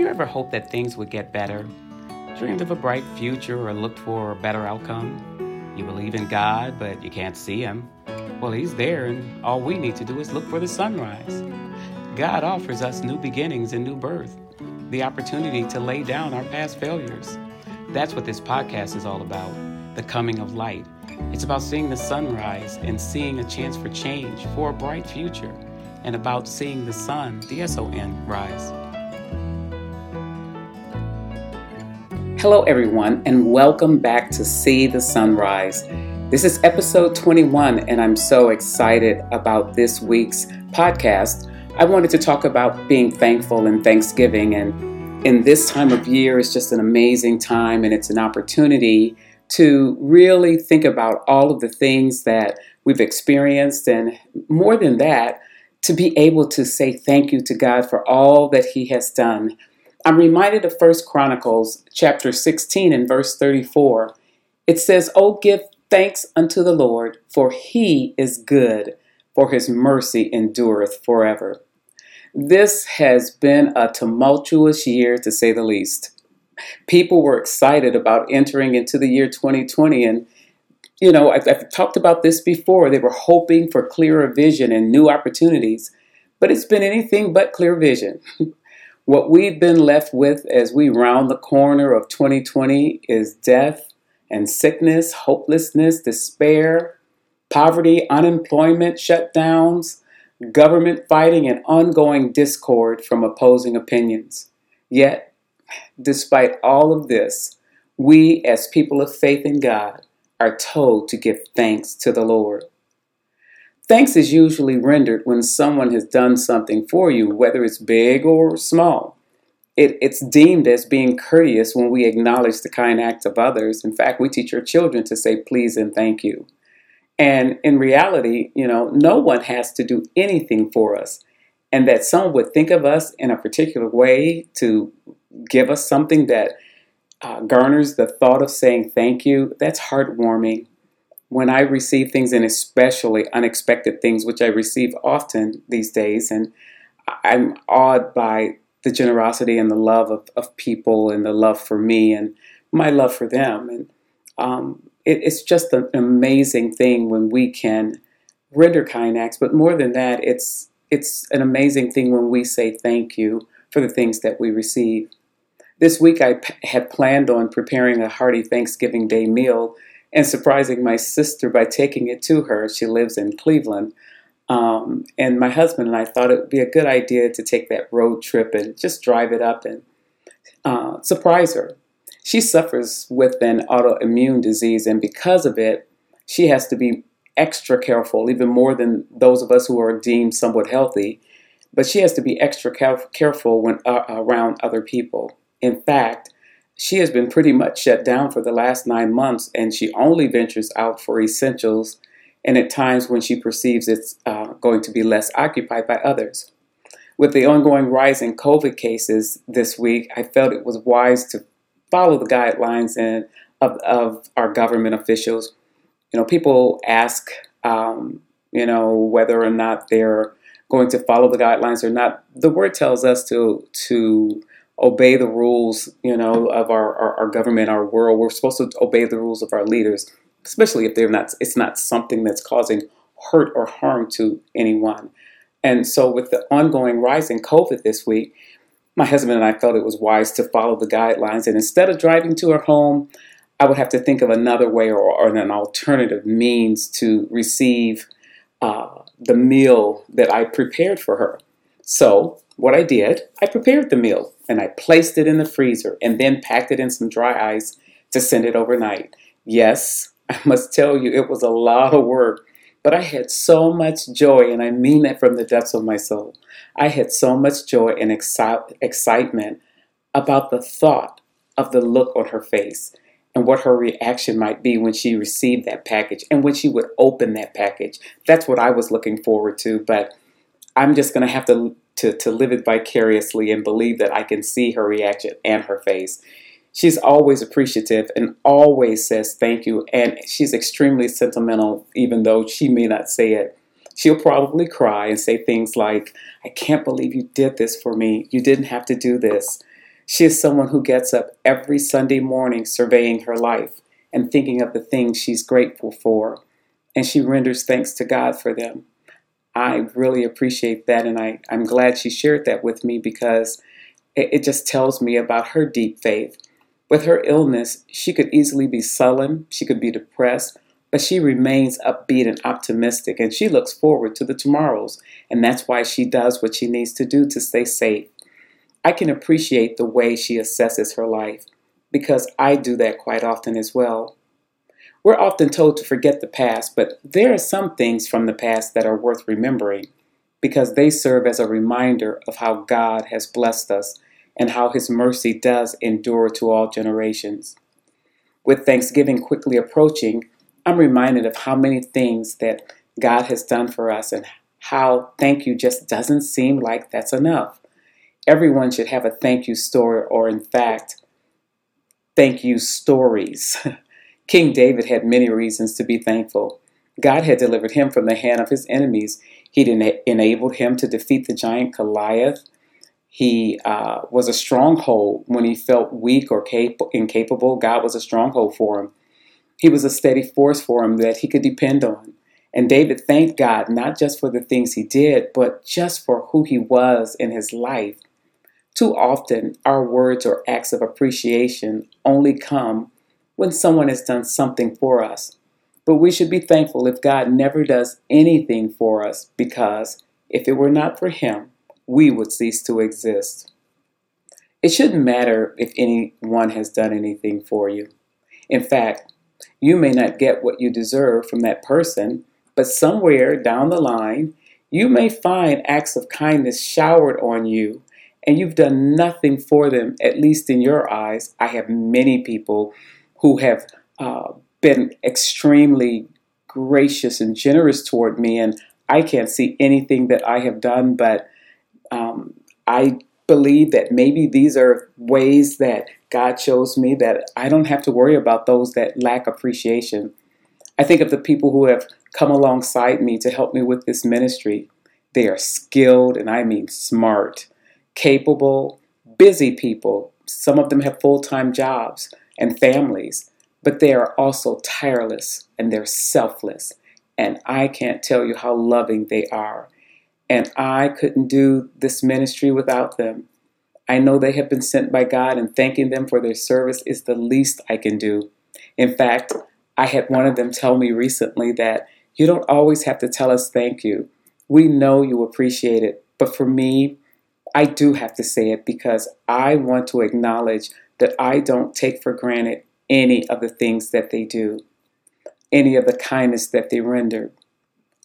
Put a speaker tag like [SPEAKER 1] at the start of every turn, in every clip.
[SPEAKER 1] you ever hoped that things would get better? Dreamed of a bright future or looked for a better outcome? You believe in God, but you can't see Him. Well, He's there, and all we need to do is look for the sunrise. God offers us new beginnings and new birth, the opportunity to lay down our past failures. That's what this podcast is all about the coming of light. It's about seeing the sunrise and seeing a chance for change, for a bright future, and about seeing the sun, the S O N, rise. Hello, everyone, and welcome back to See the Sunrise. This is episode 21, and I'm so excited about this week's podcast. I wanted to talk about being thankful and Thanksgiving, and in this time of year, it's just an amazing time, and it's an opportunity to really think about all of the things that we've experienced, and more than that, to be able to say thank you to God for all that He has done I'm reminded of First Chronicles chapter 16 and verse 34. It says, "Oh give thanks unto the Lord, for he is good, for his mercy endureth forever." This has been a tumultuous year to say the least. People were excited about entering into the year 2020 and you know, I've, I've talked about this before. They were hoping for clearer vision and new opportunities, but it's been anything but clear vision. What we've been left with as we round the corner of 2020 is death and sickness, hopelessness, despair, poverty, unemployment, shutdowns, government fighting, and ongoing discord from opposing opinions. Yet, despite all of this, we as people of faith in God are told to give thanks to the Lord. Thanks is usually rendered when someone has done something for you, whether it's big or small. It, it's deemed as being courteous when we acknowledge the kind acts of others. In fact, we teach our children to say please and thank you. And in reality, you know, no one has to do anything for us. And that someone would think of us in a particular way to give us something that uh, garners the thought of saying thank you, that's heartwarming when I receive things, and especially unexpected things, which I receive often these days, and I'm awed by the generosity and the love of, of people and the love for me and my love for them. And um, it, it's just an amazing thing when we can render kind acts, but more than that, it's it's an amazing thing when we say thank you for the things that we receive. This week, I p- had planned on preparing a hearty Thanksgiving Day meal and surprising my sister by taking it to her. She lives in Cleveland. Um, and my husband and I thought it would be a good idea to take that road trip and just drive it up and uh, surprise her. She suffers with an autoimmune disease, and because of it, she has to be extra careful, even more than those of us who are deemed somewhat healthy. But she has to be extra careful when uh, around other people. In fact, she has been pretty much shut down for the last nine months, and she only ventures out for essentials and at times when she perceives it's uh, going to be less occupied by others. With the ongoing rise in COVID cases this week, I felt it was wise to follow the guidelines and of, of our government officials. You know, people ask, um, you know, whether or not they're going to follow the guidelines or not. The word tells us to to obey the rules, you know, of our, our, our, government, our world. We're supposed to obey the rules of our leaders, especially if they're not, it's not something that's causing hurt or harm to anyone. And so with the ongoing rise in COVID this week, my husband and I felt it was wise to follow the guidelines. And instead of driving to her home, I would have to think of another way or, or an alternative means to receive uh, the meal that I prepared for her. So what I did, I prepared the meal and I placed it in the freezer and then packed it in some dry ice to send it overnight. Yes, I must tell you, it was a lot of work, but I had so much joy, and I mean that from the depths of my soul. I had so much joy and exci- excitement about the thought of the look on her face and what her reaction might be when she received that package and when she would open that package. That's what I was looking forward to, but I'm just going to have to to, to live it vicariously and believe that I can see her reaction and her face. She's always appreciative and always says thank you. And she's extremely sentimental, even though she may not say it. She'll probably cry and say things like, I can't believe you did this for me. You didn't have to do this. She is someone who gets up every Sunday morning surveying her life and thinking of the things she's grateful for, and she renders thanks to God for them. I really appreciate that, and I, I'm glad she shared that with me because it, it just tells me about her deep faith. With her illness, she could easily be sullen, she could be depressed, but she remains upbeat and optimistic, and she looks forward to the tomorrows, and that's why she does what she needs to do to stay safe. I can appreciate the way she assesses her life because I do that quite often as well. We're often told to forget the past, but there are some things from the past that are worth remembering because they serve as a reminder of how God has blessed us and how His mercy does endure to all generations. With Thanksgiving quickly approaching, I'm reminded of how many things that God has done for us and how thank you just doesn't seem like that's enough. Everyone should have a thank you story, or in fact, thank you stories. King David had many reasons to be thankful. God had delivered him from the hand of his enemies. He'd enabled him to defeat the giant Goliath. He uh, was a stronghold when he felt weak or cap- incapable. God was a stronghold for him. He was a steady force for him that he could depend on. And David thanked God not just for the things he did, but just for who he was in his life. Too often, our words or acts of appreciation only come when someone has done something for us. But we should be thankful if God never does anything for us because if it were not for Him, we would cease to exist. It shouldn't matter if anyone has done anything for you. In fact, you may not get what you deserve from that person, but somewhere down the line, you may find acts of kindness showered on you, and you've done nothing for them, at least in your eyes. I have many people who have uh, been extremely gracious and generous toward me, and I can't see anything that I have done, but um, I believe that maybe these are ways that God shows me that I don't have to worry about those that lack appreciation. I think of the people who have come alongside me to help me with this ministry. They are skilled, and I mean smart, capable, busy people. Some of them have full time jobs and families, but they are also tireless and they're selfless. And I can't tell you how loving they are. And I couldn't do this ministry without them. I know they have been sent by God, and thanking them for their service is the least I can do. In fact, I had one of them tell me recently that you don't always have to tell us thank you. We know you appreciate it, but for me, I do have to say it because I want to acknowledge that I don't take for granted any of the things that they do, any of the kindness that they render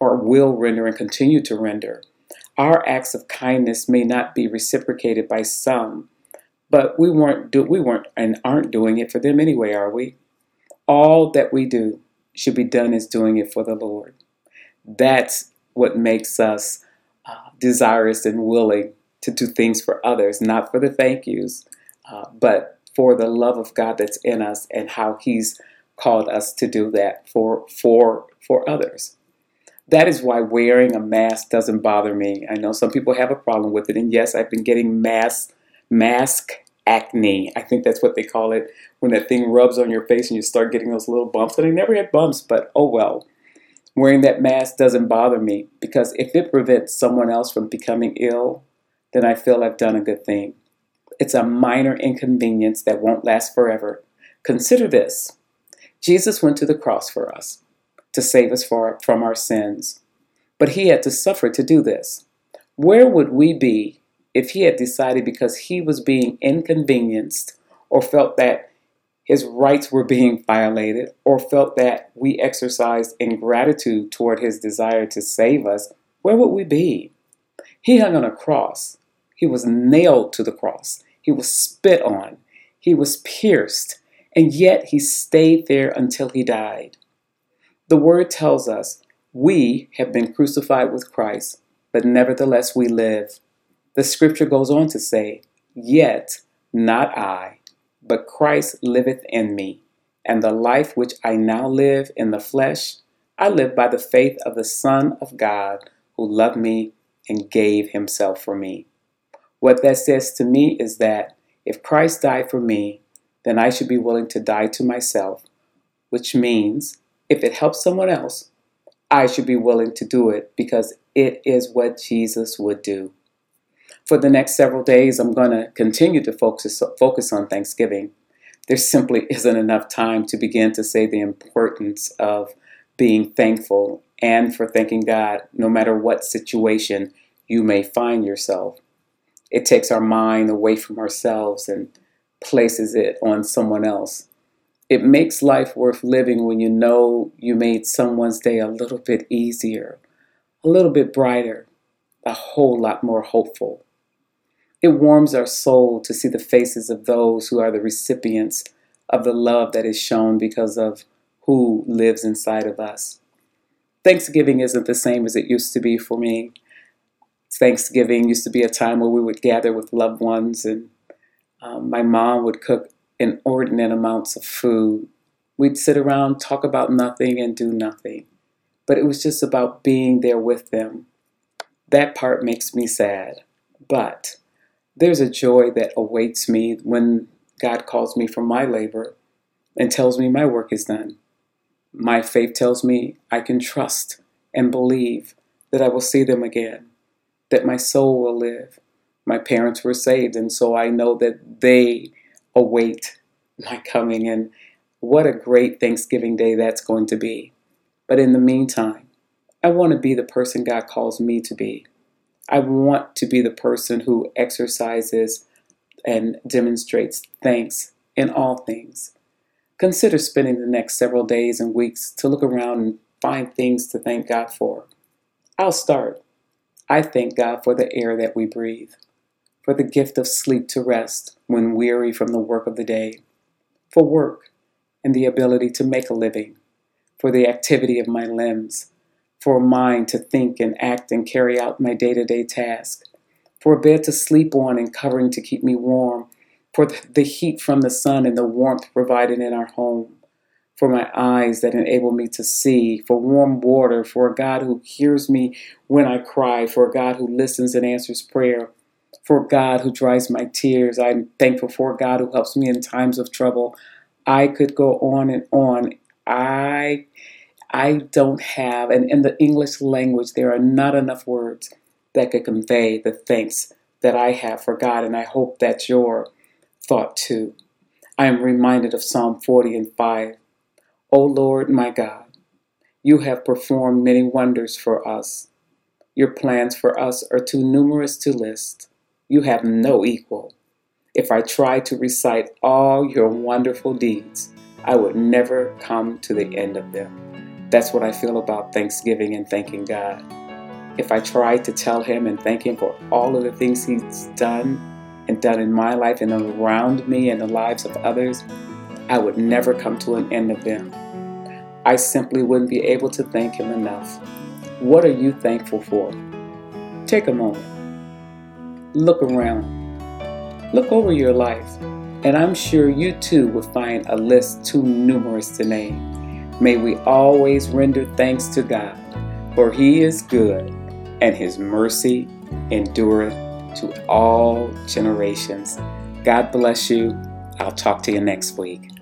[SPEAKER 1] or will render and continue to render. Our acts of kindness may not be reciprocated by some, but we weren't do, we weren't and aren't doing it for them anyway, are we? All that we do should be done as doing it for the Lord. That's what makes us uh, desirous and willing to do things for others, not for the thank yous, uh, but for the love of God that's in us and how He's called us to do that for for for others. That is why wearing a mask doesn't bother me. I know some people have a problem with it, and yes, I've been getting mask mask acne. I think that's what they call it when that thing rubs on your face and you start getting those little bumps. And I never had bumps, but oh well. Wearing that mask doesn't bother me because if it prevents someone else from becoming ill, then I feel I've done a good thing. It's a minor inconvenience that won't last forever. Consider this Jesus went to the cross for us to save us for, from our sins, but he had to suffer to do this. Where would we be if he had decided because he was being inconvenienced or felt that his rights were being violated or felt that we exercised ingratitude toward his desire to save us, where would we be? He hung on a cross. He was nailed to the cross. He was spit on. He was pierced. And yet he stayed there until he died. The word tells us we have been crucified with Christ, but nevertheless we live. The scripture goes on to say, Yet not I, but Christ liveth in me. And the life which I now live in the flesh, I live by the faith of the Son of God who loved me and gave himself for me. What that says to me is that If Christ died for me, then I should be willing to die to myself, which means if it helps someone else, I should be willing to do it because it is what Jesus would do. For the next several days, I'm going to continue to focus, focus on Thanksgiving. There simply isn't enough time to begin to say the importance of being thankful and for thanking God no matter what situation you may find yourself. It takes our mind away from ourselves and places it on someone else. It makes life worth living when you know you made someone's day a little bit easier, a little bit brighter, a whole lot more hopeful. It warms our soul to see the faces of those who are the recipients of the love that is shown because of who lives inside of us. Thanksgiving isn't the same as it used to be for me. Thanksgiving used to be a time where we would gather with loved ones, and um, my mom would cook inordinate amounts of food. We'd sit around, talk about nothing, and do nothing. But it was just about being there with them. That part makes me sad. But there's a joy that awaits me when God calls me from my labor and tells me my work is done. My faith tells me I can trust and believe that I will see them again, that my soul will live. My parents were saved, and so I know that they await my coming. And what a great Thanksgiving day that's going to be. But in the meantime, I want to be the person God calls me to be. I want to be the person who exercises and demonstrates thanks in all things. Consider spending the next several days and weeks to look around and find things to thank God for. I'll start. I thank God for the air that we breathe, for the gift of sleep to rest when weary from the work of the day, for work and the ability to make a living, for the activity of my limbs, for a mind to think and act and carry out my day to day task, for a bed to sleep on and covering to keep me warm, for the heat from the sun and the warmth provided in our home, for my eyes that enable me to see, for warm water, for a God who hears me when I cry, for a God who listens and answers prayer, for God who dries my tears. I'm thankful for God who helps me in times of trouble. I could go on and on. I I don't have, and in the English language, there are not enough words that could convey the thanks that I have for God, and I hope that's your Thought too. I am reminded of Psalm 40 and 5. O Lord my God, you have performed many wonders for us. Your plans for us are too numerous to list. You have no equal. If I tried to recite all your wonderful deeds, I would never come to the end of them. That's what I feel about Thanksgiving and thanking God. If I tried to tell Him and thank Him for all of the things He's done, and done in my life and around me and the lives of others, I would never come to an end of them. I simply wouldn't be able to thank Him enough. What are you thankful for? Take a moment. Look around. Look over your life, and I'm sure you too will find a list too numerous to name. May we always render thanks to God, for He is good, and His mercy endureth to all generations. God bless you. I'll talk to you next week.